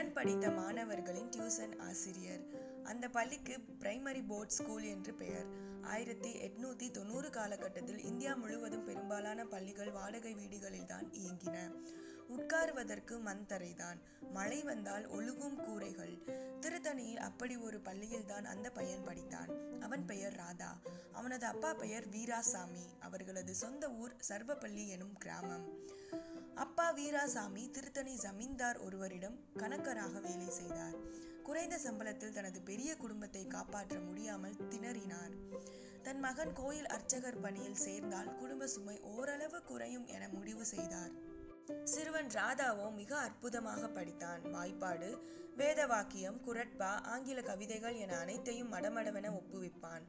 உடன் படித்த மாணவர்களின் டியூசன் ஆசிரியர். அந்த பள்ளிக்கு பிரைமரி போர்ட் ஸ்கூல் என்று பெயர். ஆயிரத்தி எட்நூத்தி தொண்ணூறு காலகட்டத்தில் இந்தியா முழுவதும் பெரும்பாலான பள்ளிகள் வாடகை வீடுகளில் தான் இயங்கின. உட்காருவதற்கு மண் தரைதான். மழை வந்தால் ஒழுகும் கூரைகள். திருத்தணியில் அப்படி ஒரு பள்ளியில்தான் அந்த பையன் படித்தான். அவன் பெயர் ராதா. அவனது அப்பா பெயர் வீராசாமி. அவர்களது சொந்த ஊர் சர்வப்பள்ளி எனும் கிராமம். அப்பா வீராசாமி திருத்தணி ஜமீன்தார் ஒருவரிடம் கணக்கராக வேலை செய்தார். குறைந்த சம்பளத்தில் தனது பெரிய குடும்பத்தை காப்பாற்ற முடியாமல் திணறினார். தன் மகன் கோயில் அர்ச்சகர் பணியில் சேர்ந்தால் குடும்ப சுமை ஓரளவு குறையும் என முடிவு செய்தார். சிறுவன் ராதாவோ மிக அற்புதமாக படித்தான். வாய்ப்பாடு வேத வாக்கியம் குரட்பா ஆங்கில கவிதைகள் என அனைத்தையும் மடமடவென ஒப்புவிப்பான்.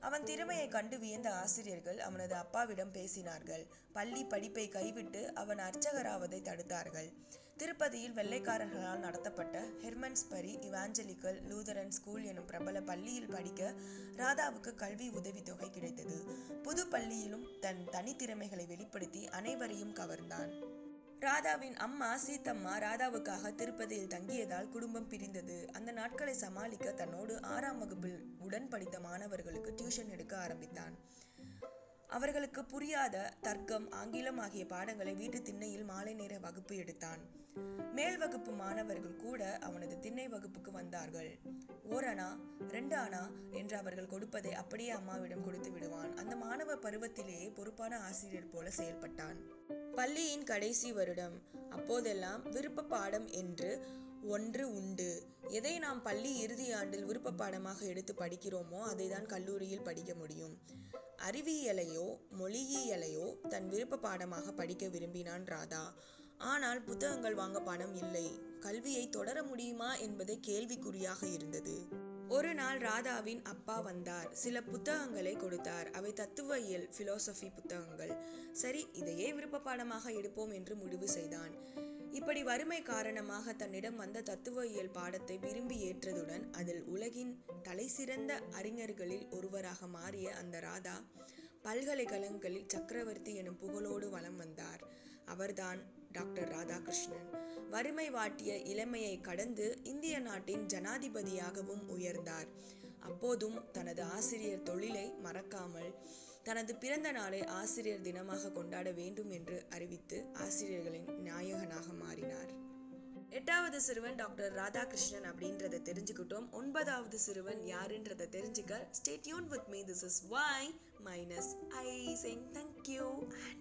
அவன் திறமையை கண்டு வியந்த ஆசிரியர்கள் அவனது அப்பாவிடம் பேசினார்கள். பள்ளி படிப்பை கைவிட்டு அவன் அர்ச்சகராவதை தடுத்தார்கள். திருப்பதியில் வெள்ளைக்காரர்களால் நடத்தப்பட்ட ஹெர்மன்ஸ்பரி இவாஞ்சலிக்கல் லூதரன் ஸ்கூல் எனும் பிரபல பள்ளியில் படிக்க ராதாவுக்கு கல்வி உதவித்தொகை கிடைத்தது. புது பள்ளியிலும் தன் தனித்திறமைகளை வெளிப்படுத்தி அனைவரையும் கவர்ந்தான். ராதாவின் அம்மா சீத்தம்மா ராதாவுக்காக திருப்பதியில் தங்கியதால் குடும்பம் பிரிந்தது. அந்த நாட்களை சமாளிக்க தன்னோடு ஆறாம் வகுப்பில் உடன் படித்த மாணவர்களுக்கு டியூஷன் எடுக்க ஆரம்பித்தான். அவர்களுக்கு புரியாத தர்க்கம் ஆங்கிலம் ஆகிய பாடங்களை வீட்டு திண்ணையில் மாலை நேர வகுப்பு எடுத்தான். மேல் வகுப்பு மாணவர்கள் கூட அவனது திண்ணை வகுப்புக்கு வந்தார்கள். ஓரணா ரெண்டு அணா என்று அவர்கள் கொடுப்பதை அப்படியே அம்மாவிடம் கொடுத்து விடுவான். அந்த மாணவ பருவத்திலேயே பொறுப்பான ஆசிரியர் போல செயல்பட்டான். பள்ளியின் கடைசி வருடம். அப்போதெல்லாம் விருப்ப பாடம் என்று ஒன்று உண்டு. எதை நாம் பள்ளி இறுதி ஆண்டில் விருப்ப பாடமாக எடுத்து படிக்கிறோமோ அதை தான் கல்லூரியில் படிக்க முடியும். அறிவியலையோ மொழியியலையோ தன் விருப்ப பாடமாக படிக்க விரும்பினான் ராதா. ஆனால் புத்தகங்கள் வாங்க பணம் இல்லை. கல்வியை தொடர முடியுமா என்பதே கேள்விக்குறியாக இருந்தது. ஒரு நாள் ராதாவின் அப்பா வந்தார். சில புத்தகங்களை கொடுத்தார். அவை தத்துவயியல் பிலோசபி புத்தகங்கள். சரி இதையே விருப்ப பாடமாக எடுப்போம் என்று முடிவு செய்தான். இப்படி வறுமை காரணமாக தன்னிடம் வந்த தத்துவயியல் பாடத்தை விரும்பி ஏற்றதுடன் அதில் உலகின் தலைசிறந்த அறிஞர்களில் ஒருவராக மாறிய அந்த ராதா பல்கலைக்கழகங்களில் சக்கரவர்த்தி எனும் புகழோடு வலம் வந்தார். அவர்தான் டாக்டர் ராதாகிருஷ்ணன். வறுமை வாட்டிய இளமையை கடந்து இந்திய நாட்டின் ஜனாதிபதியாகவும் உயர்ந்தார். அப்போதும் தனது ஆசிரியர் தொழிலை மறக்காமல் தனது பிறந்த நாளை ஆசிரியர் தினமாக கொண்டாட வேண்டும் என்று அறிவித்து ஆசிரியர்களின் நாயகனாக மாறினார். எட்டாவது சிறுவன் டாக்டர் ராதாகிருஷ்ணன் அப்படின்றத தெரிஞ்சுக்கிட்டோம். ஒன்பதாவது சிறுவன் யாருன்றத தெரிஞ்சுக்க ஸ்டேட் யூன் வித் மீ திஸ் இஸ் வை மைனஸ் ஐ சேங் தேங்க்யூ அண்ட்